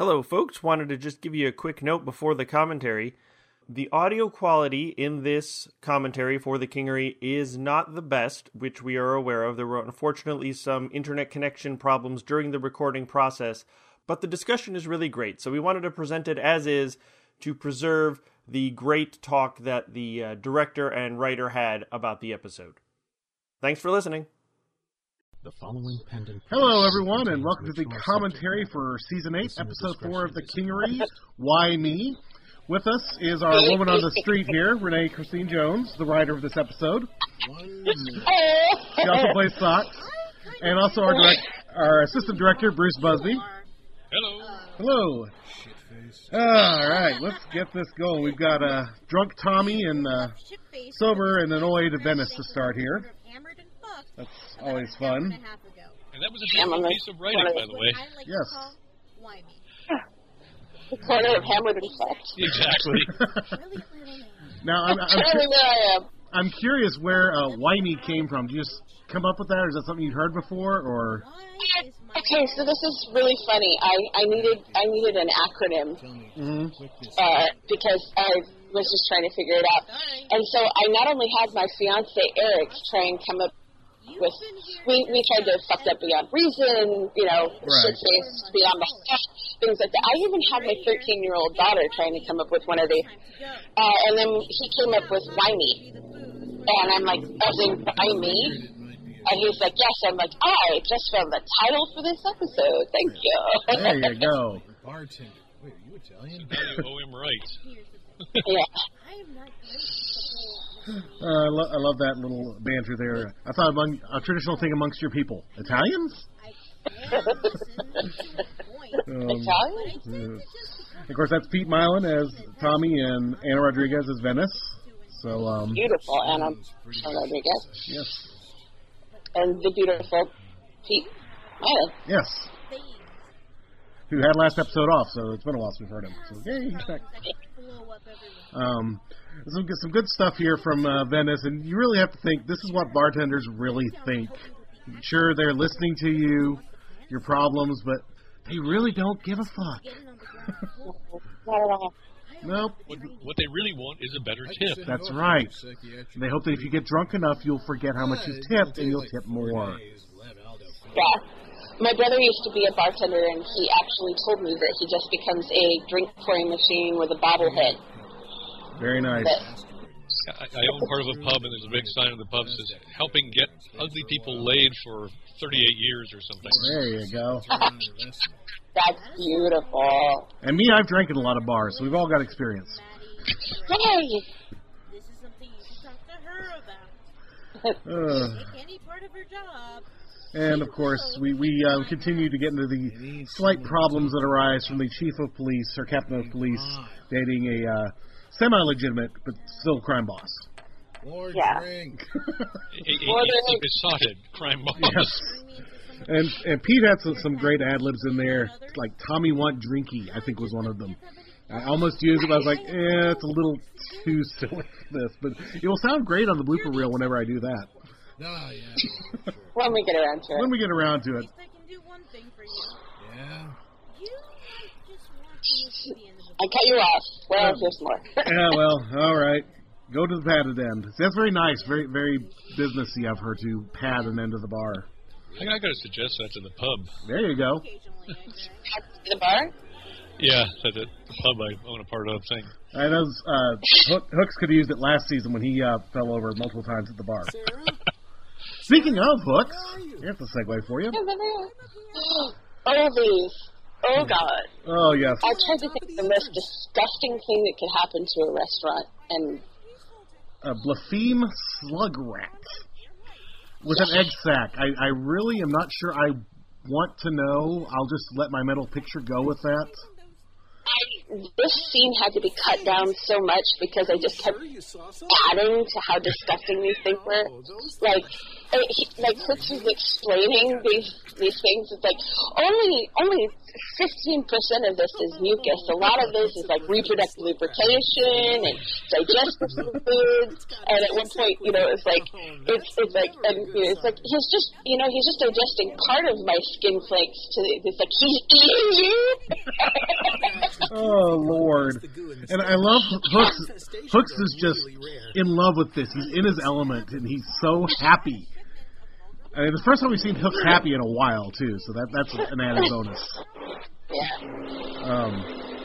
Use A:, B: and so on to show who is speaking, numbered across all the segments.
A: Hello, folks. Wanted to just give you a quick note before the commentary. The audio quality in this commentary for the Kingery is not the best, which we are aware of. There were unfortunately some internet connection problems during the recording process, but the discussion is really great. So we wanted to present it as is to preserve the great talk that the uh, director and writer had about the episode. Thanks for listening.
B: The following pendant.
C: Hello, everyone, and welcome to the commentary for season eight, episode four of the Kingery. Why me? With us is our woman on the street here, Rene Christine Jones, the writer of this episode. She also plays Socks, and also our direct, our assistant director, Bruce Busby.
D: Hello.
C: Hello. All right, let's get this going. We've got uh, drunk Tommy and uh, sober and annoyed Venice to start here. That's always fun.
D: And that was a beautiful piece of writing, by the way.
C: Yes.
E: The corner of hammered and fucked.
D: Exactly.
C: Now I'm I'm, cu-
E: where I am.
C: I'm curious where uh, Whiny came from. Did you just come up with that, or is that something you'd heard before, or?
E: Okay, so this is really funny. I, I needed I needed an acronym
C: Mhm.
E: uh, because I was just trying to figure it out. And so I not only had my fiance Eric try and come up with we we tried to fucked up beyond reason, you know,
C: Right.
E: shit faced beyond the things like that. I even had my thirteen year old daughter trying to come up with one of these. Uh, and then he came up with whiny. And I'm like, as in by me? And he's like, yes. I'm like, I just found the title for this episode. Thank you.
C: There you go.
B: Bartender. Wait, are you Italian?
D: Now you owe him right.
E: yeah.
C: Uh, I, lo- I love that little banter there. I thought among a traditional thing amongst your people, Italians. Um,
E: Italian?
C: Of course, that's Pete Milan as Tommy and Anna Rodriguez as Venice. So, um,
E: Beautiful Anna Rodriguez.
C: yes,
E: And the beautiful Pete Milan.
C: yes. Who had last episode off, so it's been a while since we've heard him. So, yay, he's back. Um, some good- some good stuff here from uh, Venice, and you really have to think this is what bartenders really think. Sure, they're listening to you, your problems, but they really don't give a fuck.
E: Not at all.
C: nope,
D: What, what they really want is a better tip.
C: that's right. They hope that if you get drunk enough, you'll forget how much you tipped, and you'll tip more.
E: Yeah. My brother used to be a bartender, and he actually told me that he just becomes a drink pouring machine with a bobblehead.
C: Very nice.
D: I, I own part of a pub, and there's a big sign on the pub that says "Helping get ugly people laid for 38 years" or something.
C: There you go.
E: That's beautiful.
C: And me, I've drank in a lot of bars, so we've all got experience.
E: Hey!
F: This is something you should talk to her about.
C: Uh,
F: any part of her job.
C: and of course, we we uh, continue to get into the slight problems that arise from the chief of police or captain of police dating a uh, semi-legitimate but still crime boss.
B: More
E: Yeah.
B: drink.
D: A, a, a, besotted crime boss.
C: Yes. And and Pete had some, some great ad libs in there, like Tommy want drinky, I think was one of them. I almost used it, but I was like, eh, it's a little too silly for this, but it will sound great on the blooper reel whenever I do that.
B: Oh, yeah.
E: When we get around to it.
C: When we get around to
F: At
C: it.
F: least I can do one thing for you.
B: Yeah.
F: You might just want to live to the end of the
E: I cut you off. Well, here's more.
C: Yeah, well, all right. Go to the padded end. That's very nice, very very businessy of her to pad an end of the bar.
D: I, I got to suggest that to the pub.
C: There you go.
F: occasionally, I guess.
E: the bar?
D: Yeah, that the, the pub I own a part of thing.
C: I know uh, Hook, Hooks could have used it last season when he uh, fell over multiple times at the bar. Speaking of Hooks, here's the segue for you.
E: Oh, these. Oh, God.
C: Oh yes,
E: I tried to think of the most disgusting thing that could happen to a restaurant, and
C: a Blapheme slug rat with an egg sac. I, I really am not sure I want to know. I'll just let my mental picture go with that.
E: I, this scene had to be cut down so much because I just kept adding to how disgusting these things were. Like, uh, he, like Hooks was explaining these these things. It's like only only fifteen percent of this is mucus. A lot of this is like reproductive lubrication and digestive fluids. And at one point, you know, it's like it's it's like and you know, it's like he's just you know he's just digesting part of my skin flakes. To it's like he's eating you.
C: Oh Lord! And I love Hooks. Hooks is just in love with this. He's in his element, and he's so happy. I mean, the first time we've seen Hooks happy in a while too, so that that's an added bonus.
E: Yeah.
C: Um,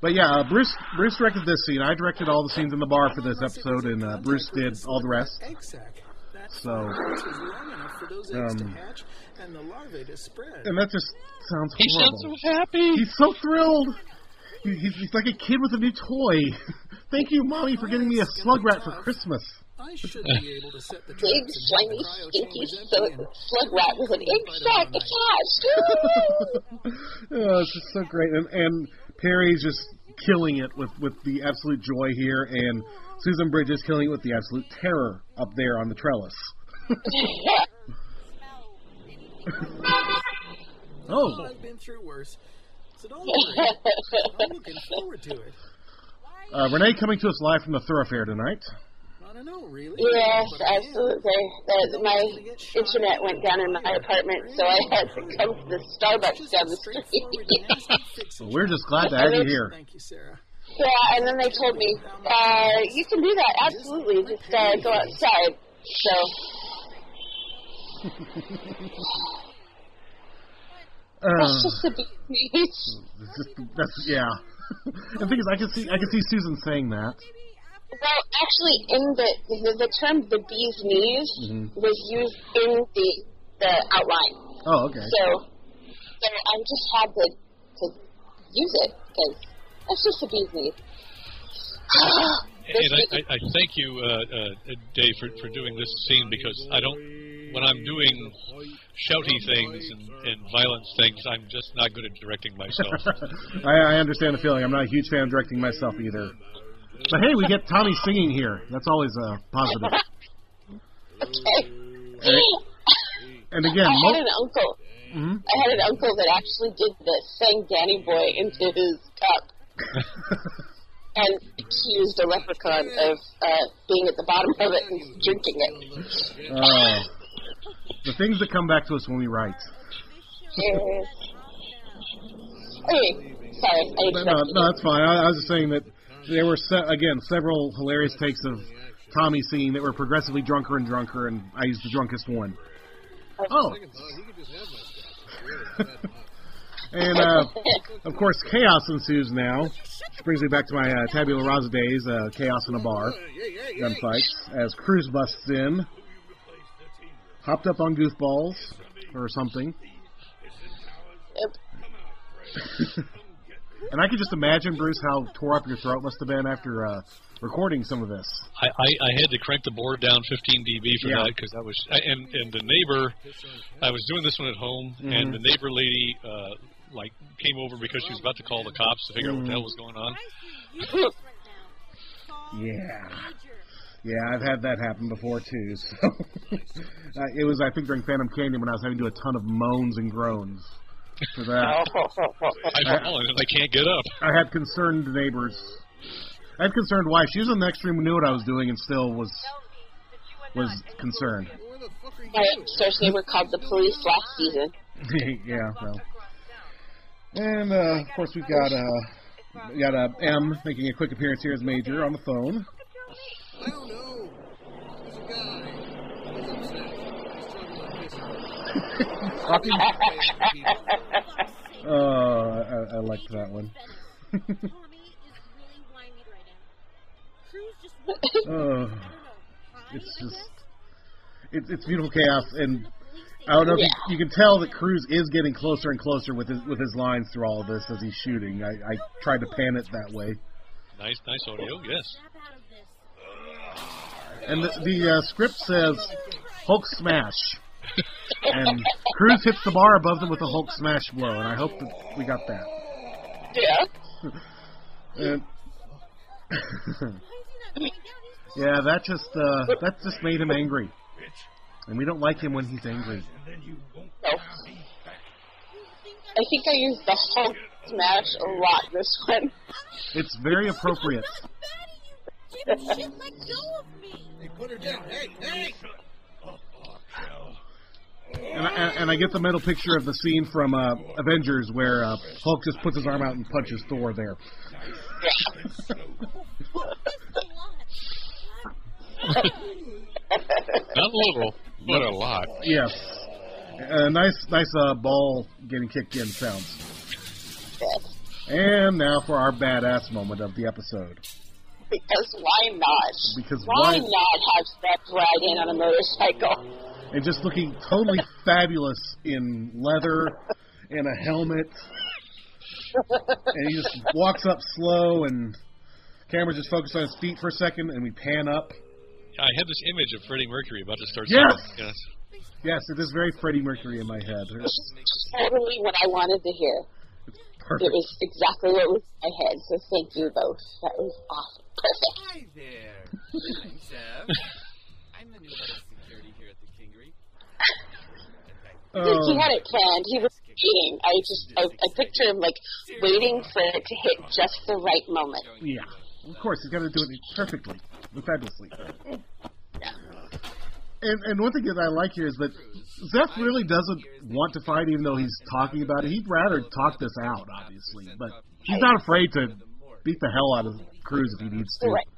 C: but yeah, uh, Bruce Bruce directed this scene. I directed all the scenes in the bar for this episode, and uh, Bruce did all the rest.
G: Egg sac. That
C: So,
G: pouch is long enough for those eggs to
C: um,
G: hatch and the larvae to spread.
C: And that just sounds
D: He sounds so happy.
C: He's so thrilled. He, he's, he's like a kid with a new toy. Thank you, mommy, for getting me a slug rat for Christmas.
G: I should be able to set the
E: Big,
G: traps and
E: slimy,
G: keep
E: stinky
G: chambers
E: so- slug rat with an egg sac attached.
C: oh, it's just so great. And, and Perry's just killing it with, with the absolute joy here, and Susan Bridges killing it with the absolute terror up there on the trellis. oh,
G: I've been through worse. So don't worry. I'm looking forward to it.
C: uh, Rene coming to us live from the thoroughfare tonight.
G: I don't know, really.
E: yes,
G: But I am.
E: absolutely. The, my internet went down in my apartment, so I had to come to the Starbucks down the street.
G: Straightforward, nasty fix
C: Well, we're just glad to have you here.
G: Thank you, Sarah.
E: yeah, and then they told me, uh, you can do that, absolutely. Just uh, go outside. So, that's just a big news.
C: it's just, that's yeah. the thing is, I can see I can see Susan saying that.
E: Well, actually, in the the, the term "the bee's knees"
C: Mhm.
E: was used in the the outline.
C: Oh, okay.
E: So, so I just had to to use it because that's just a bee's knees.
D: And I, I, I thank you, uh, uh, Dave, for, for doing this scene because I don't, when I'm doing shouty things and, and violence things, I'm just not good at directing myself.
C: I, I understand the feeling. I'm not a huge fan of directing myself either. But hey, we get Tommy singing here. That's always a positive.
E: okay.
C: And again,
E: I had an uncle.
C: Mhm.
E: I had an uncle that actually did this, sang Danny Boy into his cup, and accused a leprechaun of uh, being at the bottom of it and drinking it.
C: uh, the things that come back to us when we write.
E: Yes. Okay, sorry, I
C: No, no, no, that's fine. I, I was just saying that there were se- again several hilarious takes of Tommy singing that were progressively drunker and drunker, and I used the drunkest one. Oh, and uh, of course, chaos ensues now. Which brings me back to my uh, tabula rasa days, uh, chaos in a bar, gunfights. As Cruz busts in, hopped up on goofballs or something.
E: Yep.
C: And I could just imagine, Bruce, how tore up your throat must have been after uh, recording some of this.
D: I, I, I had to crank the board down 15 dB for
C: Yeah.
D: that because that was I, and and the neighbor, I was doing this one at home
C: Mm-hmm.
D: and the neighbor lady uh, like came over because she was about to call the cops to figure out what the hell was going on.
C: Yeah. Yeah, I've had that happen before too. So uh, it was, I think, during Phantom Canyon when I was having to do a ton of moans and groans for that.
D: I've fallen and I can't get up.
C: I had concerned neighbors. I had concerned wife. She was in the next room, knew what I was doing, and still was was concerned.
B: Where the fuck are?
E: My upstairs neighbor called the police last season.
C: yeah, well. And uh, of course we've got uh, we got uh, M making a quick appearance here as Major on the phone.
B: I don't know. There's a guy. He's upset. He's talking like this.
C: Uh, I, I liked that one.
F: Tommy is really whiny right now. Cruz just won't. I don't know.
C: it's just it's it's beautiful chaos, and I don't know if you, you can tell that Cruz is getting closer and closer with his with his lines through all of this as he's shooting. I, I tried to pan it that way,
D: Nice, nice audio. Yes.
F: Snap out of this.
C: and the, the uh, script says Hulk smash, and Cruz hits the bar above them with a Hulk smash blow, and I hope that we got that.
E: Yeah.
C: And yeah, that just uh, that just made him angry, and we don't like him when he's angry.
E: No. I think I used the Hulk smash a lot this one.
C: It's very appropriate.
F: Fatty, you let go of me.
B: Hey, put her down. Hey, hey!
C: And I, and I get the mental picture of the scene from uh, Avengers where uh, Hulk just puts his arm out and punches Thor there.
D: Not a little, but a lot.
C: Yes. A nice, nice uh, ball getting kicked in sounds.
E: Yes.
C: And now for our badass moment of the episode.
E: Because why not?
C: Because
E: why,
C: why-
E: not have Zeph ride in on a motorcycle?
C: And just looking totally fabulous in leather and a helmet. And he just walks up slow and camera just focuses on his feet for a second and we pan up.
D: I had this image of Freddie Mercury about to start
C: Yes!
D: singing. Yes.
C: Yes, it is very Freddie Mercury in my head.
E: It's totally what I wanted to hear.
C: Perfect.
E: It was exactly what was in my head. So thank you both. That was awesome. Perfect.
H: Hi there. I'm Zeph. I'm the new head of security here at the
E: He
C: Oh,
E: had it planned. He was waiting. I just, I, I picture him like waiting for it to hit just the right moment.
C: yeah. Of course, he's got to do it perfectly, fabulously. And and one thing that I like here is that Zeph really doesn't want to fight, even though he's talking about it. He'd rather talk this out, obviously, but he's not afraid to beat the hell out of Cruz if he needs to.
E: Right.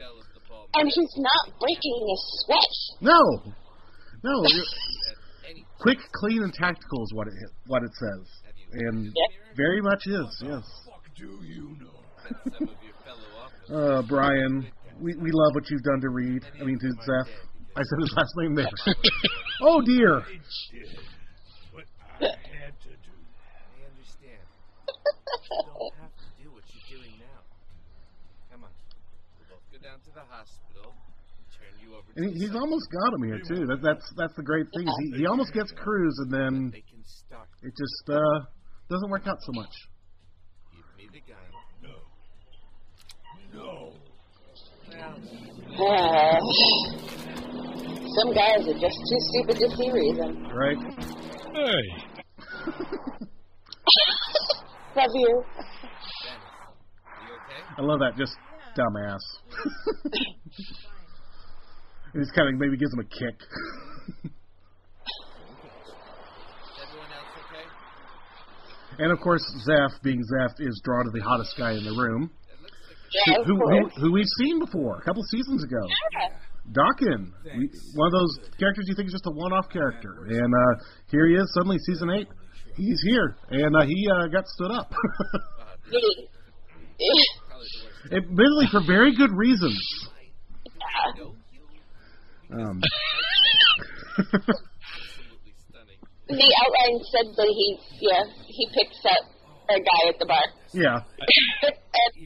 E: And he's not breaking a sweat.
C: No, no. It- Quick, clean, and tactical is what it what it says, and
E: Yep.
C: very much is. Yes.
H: Some of your.
C: Uh, Brian, we we love what you've done to Reed. I mean to Zeph. I said his last name there. oh dear.
H: Understand. You don't have to do what you're doing now. Come on. We'll both go down to the hospital. Turn you over
C: And he, he's almost got him here too. That, that's that's the great thing. He he almost gets Cruz, and then
H: They can start.
C: it just uh, doesn't work out so much.
H: Give me the gun.
E: Uh, some guys are just too stupid to see reason.
C: Right?
D: Hey.
E: Love you.
H: Are you okay?
C: I love that. Just dumbass. and he's kind of maybe gives him a kick.
H: Everyone else okay?
C: and of course, Zeph, being Zeph, is drawn to the hottest guy in the room,
E: Yeah,
C: who, who who we've seen before a couple seasons ago. Dawkin, we, one of those characters you think is just a one-off character, and uh, here he is. Suddenly, season eight, he's here, and uh, he uh, got stood up.
E: Me.
C: Admittedly, for very good reasons. Um,
E: the outline said that he, yeah, he picks up a guy at the bar.
C: yeah,
E: and,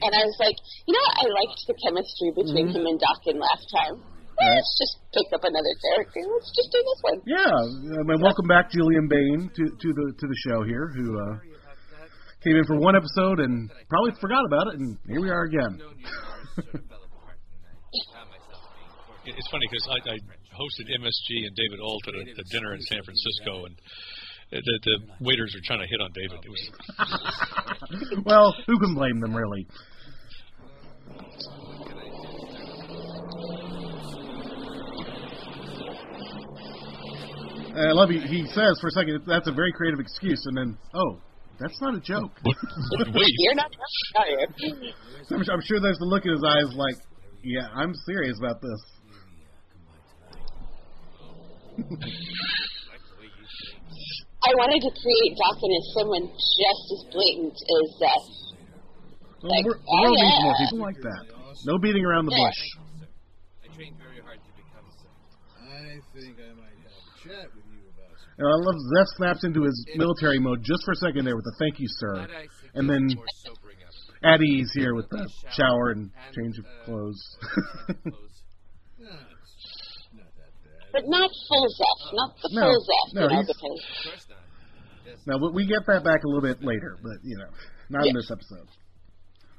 E: and I was like, you know. I liked the chemistry between
C: Mm-hmm.
E: him and Dawkins last time. Let's just pick up another character. Let's just do this one.
C: yeah. Um, and welcome back, Julian Bain, to to the to the show here, who uh, came in for one episode and probably forgot about it, and here we are again.
H: Known you sort of fell apart tonight. Found myself being tortured.
D: It- It's funny because I, I hosted MSG and David Alt at a, a dinner in San Francisco, and the, the waiters were trying to hit on David. It was
C: well, who can blame them, really? I love he, he says for a second that's a very creative excuse, and then oh, that's not a joke.
D: wait.
E: You're not are you?
C: I'm, I'm sure there's the look in his eyes like, yeah, I'm serious about this.
E: I wanted to create Dawkins as someone just as blatant as Zeph.
C: Well,
E: Like,
C: we're, the
E: oh,
C: world needs
E: yeah.
C: more people like that. No beating around the
E: Yeah.
C: bush.
H: I trained very hard to become.
B: I think I might have a chat with you about some.
C: And I love Zeph snaps into his military mode just for a second there with a thank you, sir.
H: But I suggest
C: And then
H: more sobering up.
C: at ease here with the shower and change of uh, clothes.
H: Clothes.
B: No, it's not that bad.
E: But not full Zeph. Not the
C: No,
E: full Zeph.
C: no,
E: you know,
C: he's-
E: because
H: Of course not. Yes.
C: now we- we get that back a little bit later, but you know, not in this episode.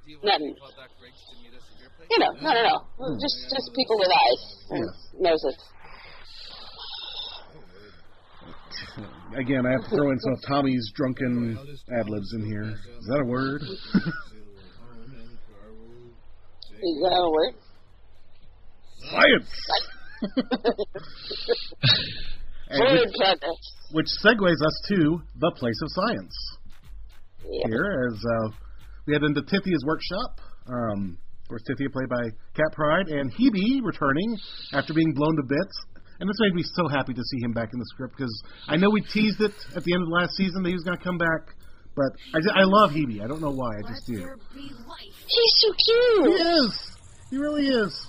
H: Do you
E: Not-
H: want to call Doc Briggs to meet us at your place?
E: you know, no, no, no. Just just people with eyes and
C: Yes.
E: noses.
C: Again, I have to throw in some of Tommy's drunken ad libs in here. Is that a word?
E: Is that a word?
C: Science. And which, which segues us to the place of science.
E: Yeah.
C: here as uh, we head into Tithia's workshop. Um, of course, Tithia played by Cat Pride, and Hebe returning after being blown to bits. And this made me so happy to see him back in the script because I know we teased it at the end of the last season that he was going to come back, but I, ju- I love Hebe. I don't know why, I just do.
E: He's so cute.
C: He is. He really is.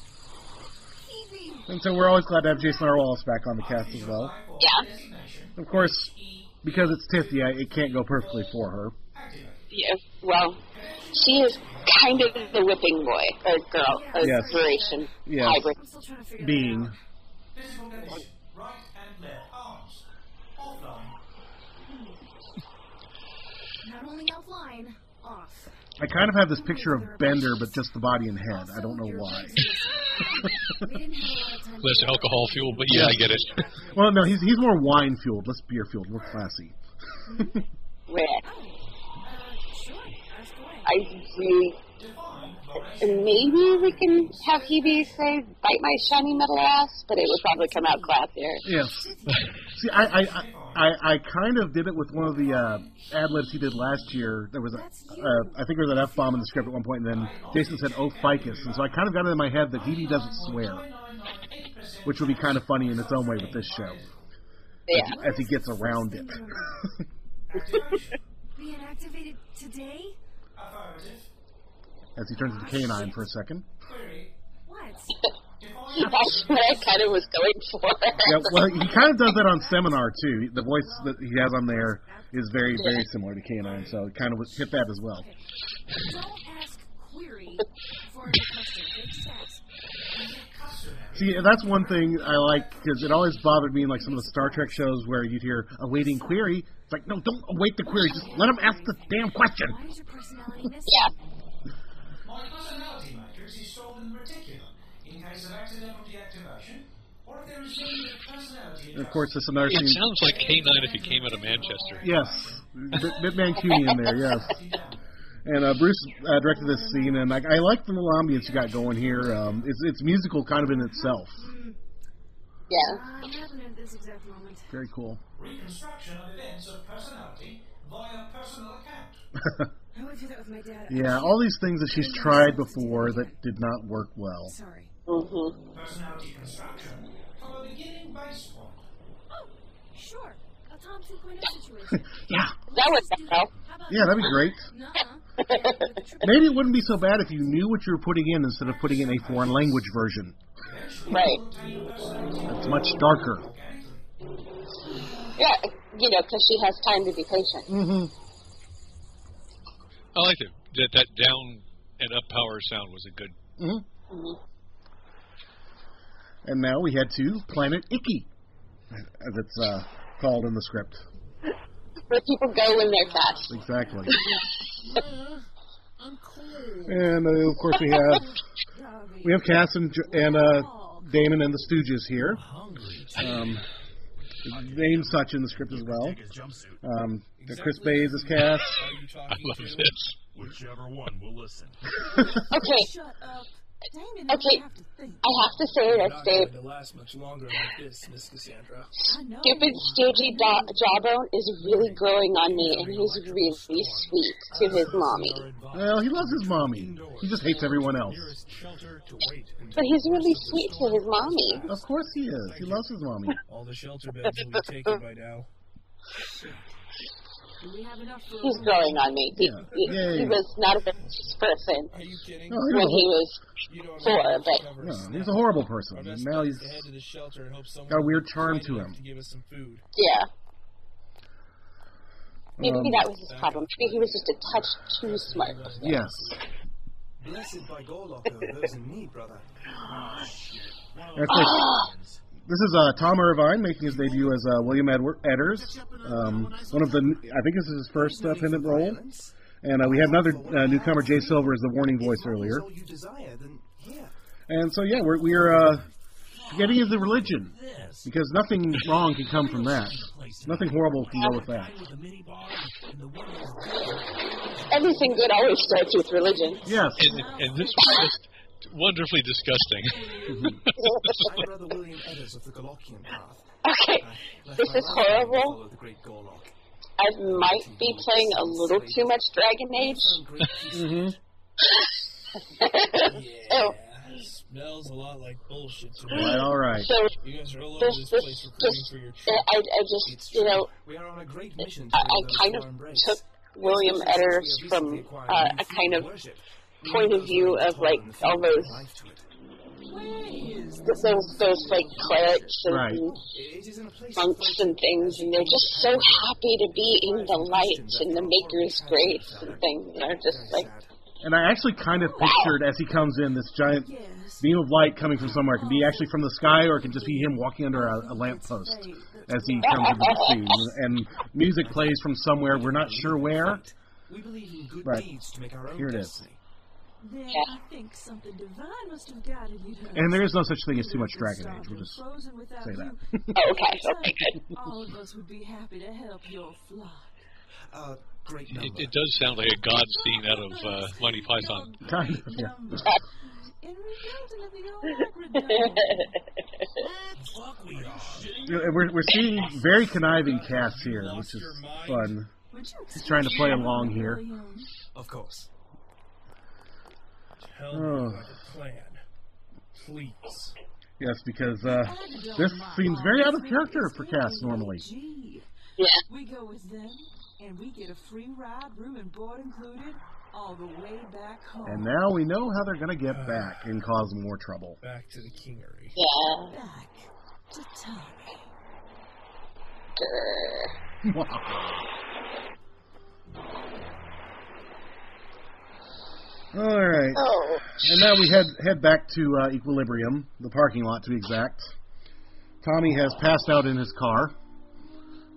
C: And so we're always glad to have Jason R. Wallace back on the cast as well.
E: Yeah.
C: Of course, because it's Tithia, it can't go perfectly for her.
E: Yeah. Well, she is kind of the whipping boy or girl or
C: Yes.
E: duration
C: Yes.
E: hybrid.
C: Being.
F: Not only offline, off.
C: I kind of have this picture of Bender, but just the body and head. I don't know why.
F: We didn't have a lot of time.
D: Less alcohol fuel, but yeah, I get it.
C: well, no, he's he's more wine fueled, less beer fueled. We're classy.
E: Where
F: Uh, sure. Ask away.
E: I really. Maybe we can have Hebe say, bite my shiny metal ass, but it would probably come out classier.
C: yes. See, I, I I I I kind of did it with one of the uh, ad libs he did last year. There was a, uh, I think there was an f bomb in the script at one point, and then Jason said "oh ficus," and so I kind of got it in my head that Hebe doesn't swear, which would be kind of funny in its own way with this show
E: Yeah.
C: as he gets around it.
F: Being activated today?
C: As he turns into K9 for a second.
F: What?
E: That's what I kind of was going for.
C: Yeah, well, he kind of does that on Seminar too. The voice that he has on there is very, very similar to K9, so it kind of was- hit that as well.
F: Don't ask query for a question. Okay, just ask.
C: See, that's one thing I like because it always bothered me in like some of the Star Trek shows where you'd hear awaiting query. It's like, no, don't await the query. Just let him ask the damn question.
F: Why is your personality missing?
E: yeah.
I: My personality matrix is stored in the reticulum in case of accidental deactivation, or if there is need of personality
C: And of course, this is another
D: It sounds like K9 if he came out of Manchester.
C: Yes, bit, bit Mancunian there. Yes. And uh, Bruce uh, directed this scene, and I, I like the little ambience you got going here. Um, it's it's musical kind of in itself.
E: Yeah.
F: Uh, I'm happening at this exact moment.
C: Very cool.
I: reconstruction of events of personality via personal account.
F: I went through that with my dad.
C: Yeah, all these things that she's tried before that did not work well.
F: Sorry.
E: Mm-hmm.
I: Personality construction from a beginning base point.
F: Oh, sure. A Tom 2.0 situation.
C: Yeah,
E: That would help.
F: How
C: yeah, that'd be great. Maybe it wouldn't be so bad if you knew what you were putting in instead of putting in a foreign language version.
E: Right.
C: It's much darker.
E: Yeah, you know, because she has time to be patient.
C: Mm-hmm.
D: I like it. That, that down and up power sound was a good.
C: Mm-hmm.
E: Mhm.
C: And now we head to Planet Icky, as it's uh, called in the script.
E: Where people go when they're fast.
C: Exactly.
G: I'm cold.
C: And uh, of course we have we have Cass and, J- and uh, Damon and the Stooges here.
G: Hungry.
C: Um, named such in the script as well. Um, Chris Bays is Cass.
D: I love this.
J: Whichever one will listen.
E: Okay,
F: Shut up. Damon,
E: Okay.
F: I have to think.
E: I have to say
G: You're
E: this,
G: not
E: Dave.
G: going to last much longer like this, Miss Cassandra.
F: I know.
E: Stupid stoogie do- jawbone is really growing on me, and he's really sweet to his mommy.
C: Well, he loves his mommy. He just hates everyone else.
G: Nearest shelter to wait until
E: But he's really sweet to his mommy.
C: Of course he is. He loves his mommy.
G: all the shelter beds will be taken by now.
F: Do we have enough for
E: He's growing on me. He,
C: Yeah.
E: he,
C: Yay.
E: he was not a good person
G: Are you kidding?
C: No, he
E: when
C: was
E: he
C: a,
E: was
G: You don't
E: Four, but-
C: no,
G: us.
C: he's a horrible person. And now
G: bet
C: he's
G: is head to the shelter and hope
C: got a weird charm to him.
G: To give us some food.
E: yeah. Maybe
C: Um,
E: that was his problem. Maybe he was just a touch too smart.
C: yes.
G: Blessed by Goloko, those in need, brother.
C: And of course, this is uh, Tom Irvine making his debut as uh, William Edward Edders, um, one of the I think this is his first uh, pendant role. And uh, we have another uh, newcomer, Jay Silver, as the warning voice earlier.
G: all you desire, then here.
C: And so yeah, we're we're uh, getting into religion because nothing wrong can come from that. Nothing horrible can go with that.
E: Everything good always starts with religion.
C: Yes.
D: And, and this was just wonderfully disgusting.
B: I'm Brother William Edders of the Golokian Path.
E: Okay,
B: I
E: this is horrible.
B: the great
E: I might be playing a little too much Dragon Age.
C: Mm-hmm.
E: so,
G: Smells a lot like bullshit to
C: All right, all right.
E: so
G: You guys are all over
E: this,
G: this
E: this,
G: place recruiting
E: this,
G: for your
E: I,
G: trip.
E: I just, you know,
B: We are on a great mission to
E: I, I kind of
B: embrace.
E: took William Edders from uh, a kind of point of view of like all those those those like clerics and
C: Right.
E: monks and things, and they're just so happy to be in the light and the Maker's grace and things. And they're just like,
C: And I actually kind of pictured as he comes in this giant beam of light coming from somewhere. It can be actually from the sky, or it can just be him walking under a, a lamppost as he comes into the scene. And music plays from somewhere. We're not sure where.
B: We believe in good
C: Right.
B: deeds to make our own
C: Here it is.
B: Destiny.
K: Then I think something divine must have guided you to
C: And there is no such thing as too much Dragon Age. We'll just
K: frozen without
C: say that.
K: you,
E: Oh, okay, okay, good.
K: all of us would be happy to help your flock.
B: Uh, great
D: It,
B: number.
D: it does sound like a god scene out of uh, Monty Python.
C: Kind of, yeah.
K: In rebuilding of the old aqueduct.
G: Fuck we are.
C: You know, and We're, we're seeing very conniving cast here, which is fun.
K: Would
C: He's trying to play along here.
B: Of course.
G: Tell
C: Oh.
G: me about the plan. Please.
C: Yes, because uh, this seems very out of character for Cass normally.
E: Yeah.
K: We go with them, and we get a free ride, room and board included, all the way back home.
C: And now we know how they're going to get back and cause more trouble.
G: Back to the kingery.
E: yeah.
K: Back to Tommy.
C: All right.
E: Oh,
C: And now we head head back to uh, Equilibrium, the parking lot to be exact. Tommy has passed out in his car.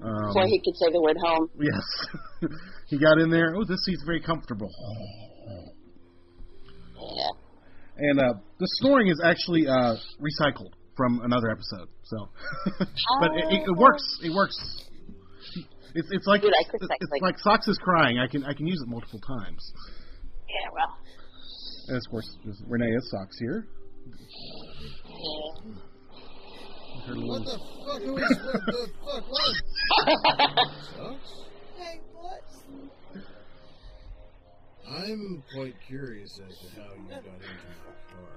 C: Um,
E: before he could say the word home.
C: yes, he got in there. Oh, this seat's very comfortable.
E: Yeah.
C: And uh, the snoring is actually uh, recycled from another episode. So, but it, it, it works. It works. It's it's like
E: You like
C: it's, like Socks is crying. I can I can use it multiple times.
E: Yeah, well.
C: And of course, there's Rene Socks here.
E: Yeah.
B: What
C: little-
B: the fuck? Who is what the fuck? What? Sucks?
F: Hey, what?
B: I'm quite curious as to how you got into the car.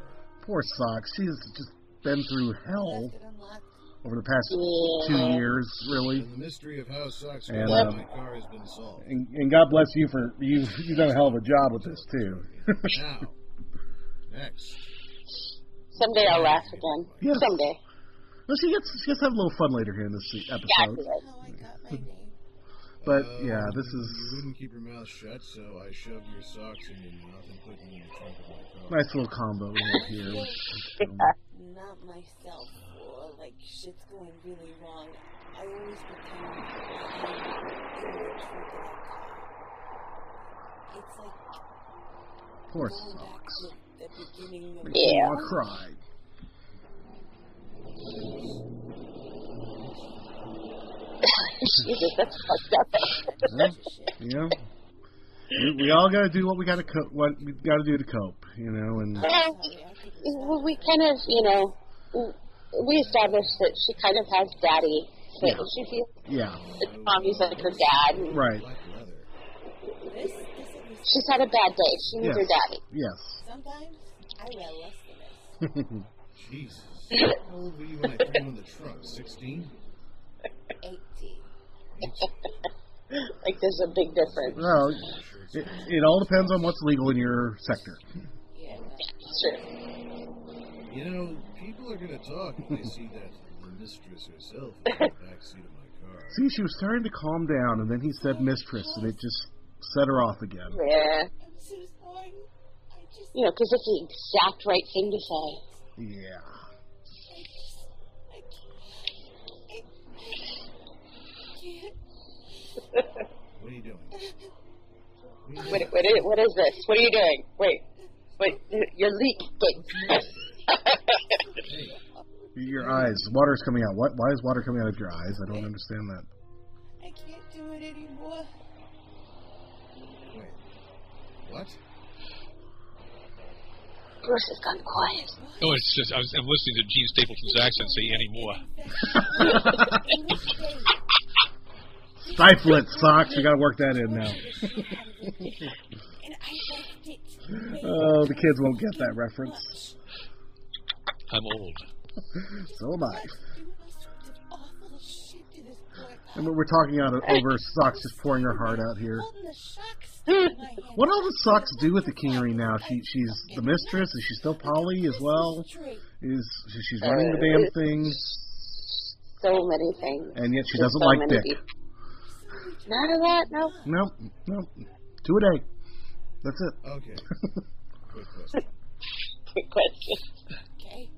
C: Poor Socks. She's just been through hell
F: Left it unlocked.
C: Over the past
E: Yeah.
C: two years, really.
B: And the mystery of how Socks
C: And,
B: got
C: um,
B: my car has been solved.
C: And, and God bless you for you. You've done a hell of a job with this too.
B: now, next.
E: Someday I'll laugh again.
C: Yes.
E: Someday.
C: well, she gets she gets to have a little fun later here in this episode.
E: Exactly.
F: How I got my name.
C: But
B: Uh,
C: yeah, this
B: You
C: is
B: wouldn't keep your mouth shut, so I shoved your socks in your mouth and put you in the trunk of my car.
C: nice little combo we have here. with, um,
F: Not myself, or like shit's going really wrong. I always pretend I'm in the trunk of that car. It's like
C: poor Socks.
F: to the beginning of
C: Makes
E: Yeah.
C: wanna cry.
E: Jesus, that's fucked up.
C: Yeah, you know, we, we all got to do what we got to co- what we got to do to cope, you know. And
E: well, we kind of, you know, we established that she kind of has daddy. So
C: Yeah.
E: she feels
C: yeah,
E: that Tommy's like her dad.
C: right.
B: Black leather.
F: this. This is
E: She's had a bad day. She needs
C: Yes.
E: her daddy.
C: Yes.
F: sometimes I wear less than this.
B: Jesus. How old were you when I threw in the trunk? 16?
F: Eighteen.
E: like there's a big difference.
C: well, it, it all depends on what's legal in your sector.
F: Yeah.
E: Sure.
B: You know, people are gonna talk if they see that the mistress herself in the backseat of my car.
C: See, she was starting to calm down, and then he said mistress, and it just set her off again.
E: Yeah.
F: I'm so sorry. I just.
E: You know, because it's the exact right thing to say.
C: Yeah.
B: What are you doing?
E: What, what, is, what is this? What are you doing? Wait. Wait. You're leaking.
B: Hey,
C: Your eyes, water's coming out. What? Why is water coming out of your eyes? I don't understand that.
F: I can't do it anymore.
B: wait. What?
E: Bruce has gone quiet.
D: No, it's just I was, I'm listening to Jean Stapleton's accent say anymore.
C: Stifle it, socks. We got to work that in now. oh, the kids won't get that reference.
D: I'm old.
C: So am I. And we're talking out over socks just pouring her heart out here. What all does Socks do with the Kingery now? She she's the mistress. Is she still Polly as well? Is she's running the damn uh, thing?
E: So many things.
C: And yet she doesn't
E: so
C: like
E: many
C: Dick.
E: people. Not a lot, no.
C: Nope, nope. Two a day. That's it.
B: Okay. Quick question.
E: Good question.
F: Okay.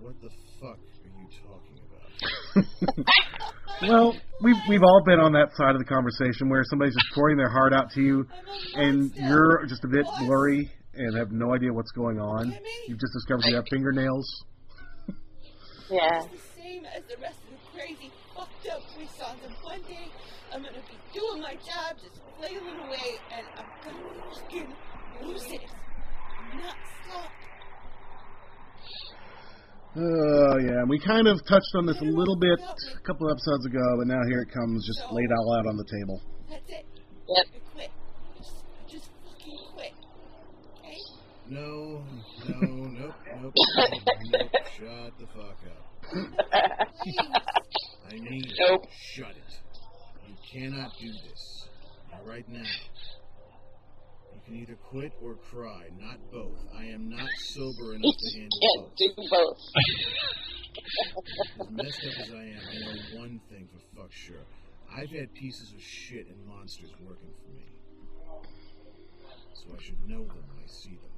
B: What the fuck are you talking about?
C: Well, we've we've all been on that side of the conversation where somebody's just pouring their heart out to you, and you're just a bit blurry and have no idea what's going on. You've just discovered you have fingernails.
E: Yeah.
F: It's the same as the rest of the crazy, fucked up Puissants. And one day, I'm gonna be doing my job, just flailing away, and I'm gonna fucking lose it. Not stop.
C: Oh yeah, we kind of touched on this a little bit a couple episodes ago, but now here it comes, just laid all out on the table.
F: That's it.
E: Yep.
F: I quit. Just, just fucking quit. Okay?
B: No, no, nope, nope, nope, nope. Shut the fuck up. I mean, it.
E: Nope.
B: shut it. You cannot do this. Not right now. You can either quit or cry, not both. I am not sober enough to handle
E: Can't
B: both.
E: do both.
B: As messed up as I am, I know one thing for fuck sure. I've had pieces of shit and monsters working for me. So I should know them when I see them.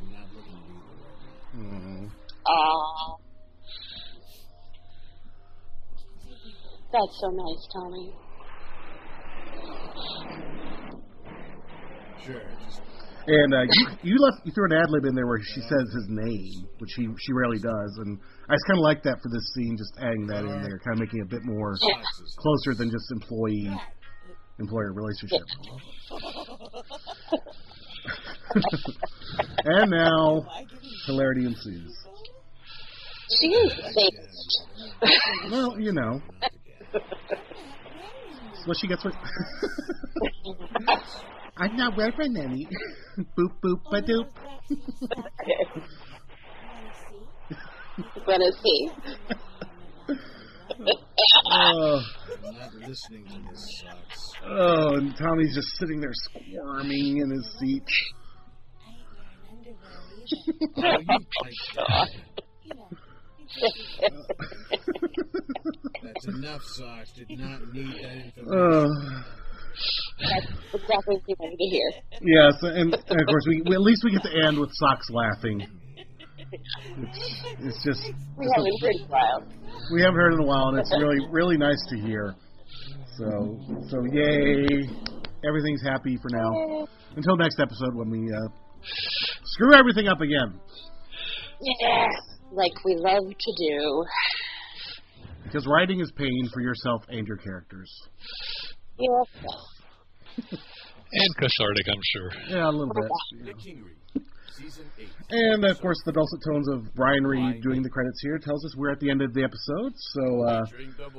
B: I'm not looking at either right now.
C: Mm.
E: That's so nice, Tommy.
B: Sure,
C: And uh, you you left you threw an ad lib in there where she says his name, which she she rarely does, and I just kind of like that for this scene, just adding that in there, kind of making it a bit more
B: boxes.
C: closer than just employee employer relationship. and now hilarity ensues.
E: She is safe.
C: Well, you know, what she gets with. I'm not well for nanny. boop boop ba doop.
E: Wanna see?
C: Oh,
B: I'm not listening to this sucks.
C: oh, and Tommy's just sitting there squirming in his seat.
B: Oh, you like That's enough, Socks. Did not need that information.
C: Oh.
E: That's exactly what you wanted to hear.
C: Yes, and, and of course we, we at least we get to end with socks laughing. It's, it's just
E: We haven't heard in a while.
C: we haven't heard in a while, and it's really really nice to hear. So so yay, everything's happy for now. Until next episode when we uh, screw everything up again.
E: Yeah. Like we love to do.
C: Because writing is pain for yourself and your characters.
E: Yeah.
D: And cathartic, I'm sure.
C: Yeah, a little bit.
H: The Season 8.
C: And of course, the dulcet tones of Brian Reed doing the credits here tells us we're at the end of the episode. So uh,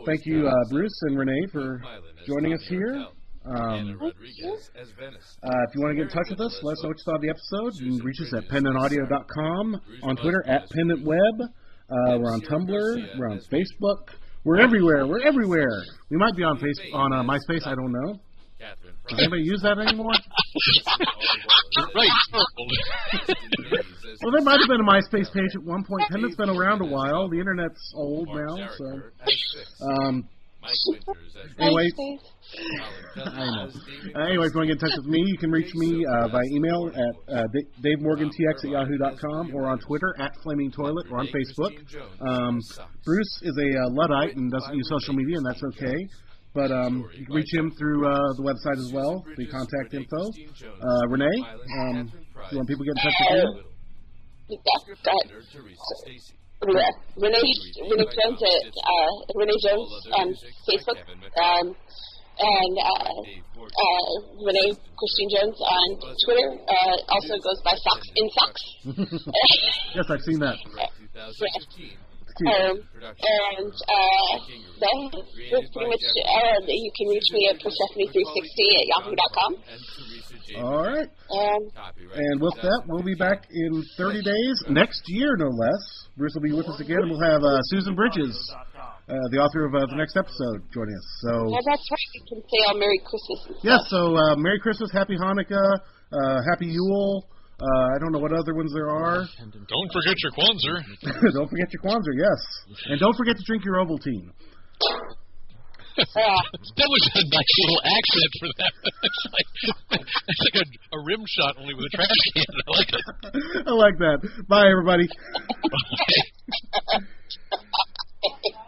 C: thank you, uh, Bruce and Rene, for joining us here. Um,
H: Rodriguez as Venice.
C: uh, if you want to get in touch with us, let us know what you thought of the episode. You can reach us at pendantaudio.com, on Twitter at pendantweb. Uh, we're on Tumblr. We're on Facebook. We're everywhere. We're everywhere. We might be on face on uh, MySpace. I don't know.
H: Catherine
C: Does anybody use that anymore?
D: right.
C: Well, there might have been a MySpace page at one point. Pendant's been around a while. The internet's old now, so. Um,
H: Mike Winters as
C: Anyway,
E: MySpace.
C: I know. Uh, anyway, if you want to get in touch with me, you can reach me uh, by email at uh, Da- davemorgantx at yahoo.com or on Twitter at Flaming Toilet or on Facebook. Um, Bruce is a uh, Luddite and doesn't use social media, and that's okay. But um, you can reach him through uh, the website as well, the contact info. Uh, Rene, um, do you want people to get in touch with you?
E: Yeah, go ahead.
H: Teresa Stacy.
E: Yeah. Rene, Rene Jones at uh, Rene Jones on Facebook. Um, and uh, uh, Rene Christine Jones on Twitter uh, also goes by Socks in Socks.
C: yes, I've seen that.
E: Um, and uh, that's pretty much uh, you can reach me at Persephone360 at yahoo.com.
C: All right.
E: And
C: And with that, we'll be back in 30 days, next year no less. Bruce will be with us again, and we'll have uh, Susan Bridges, uh, the author of uh, the next episode, joining us. So,
E: well, that's right. You can say all Merry Christmas.
C: Yes,
E: stuff.
C: so uh, Merry Christmas, Happy Hanukkah, uh, Happy Yule. Uh, I don't know what other ones there are.
D: Don't forget your Kwanzaa.
C: don't forget your Kwanzaa, yes. And don't forget to drink your Ovaltine.
D: that was a nice little accent for that. it's like, it's like a, a rim shot only with a trash can. I like it.
C: I like that. Bye, everybody.
D: Bye.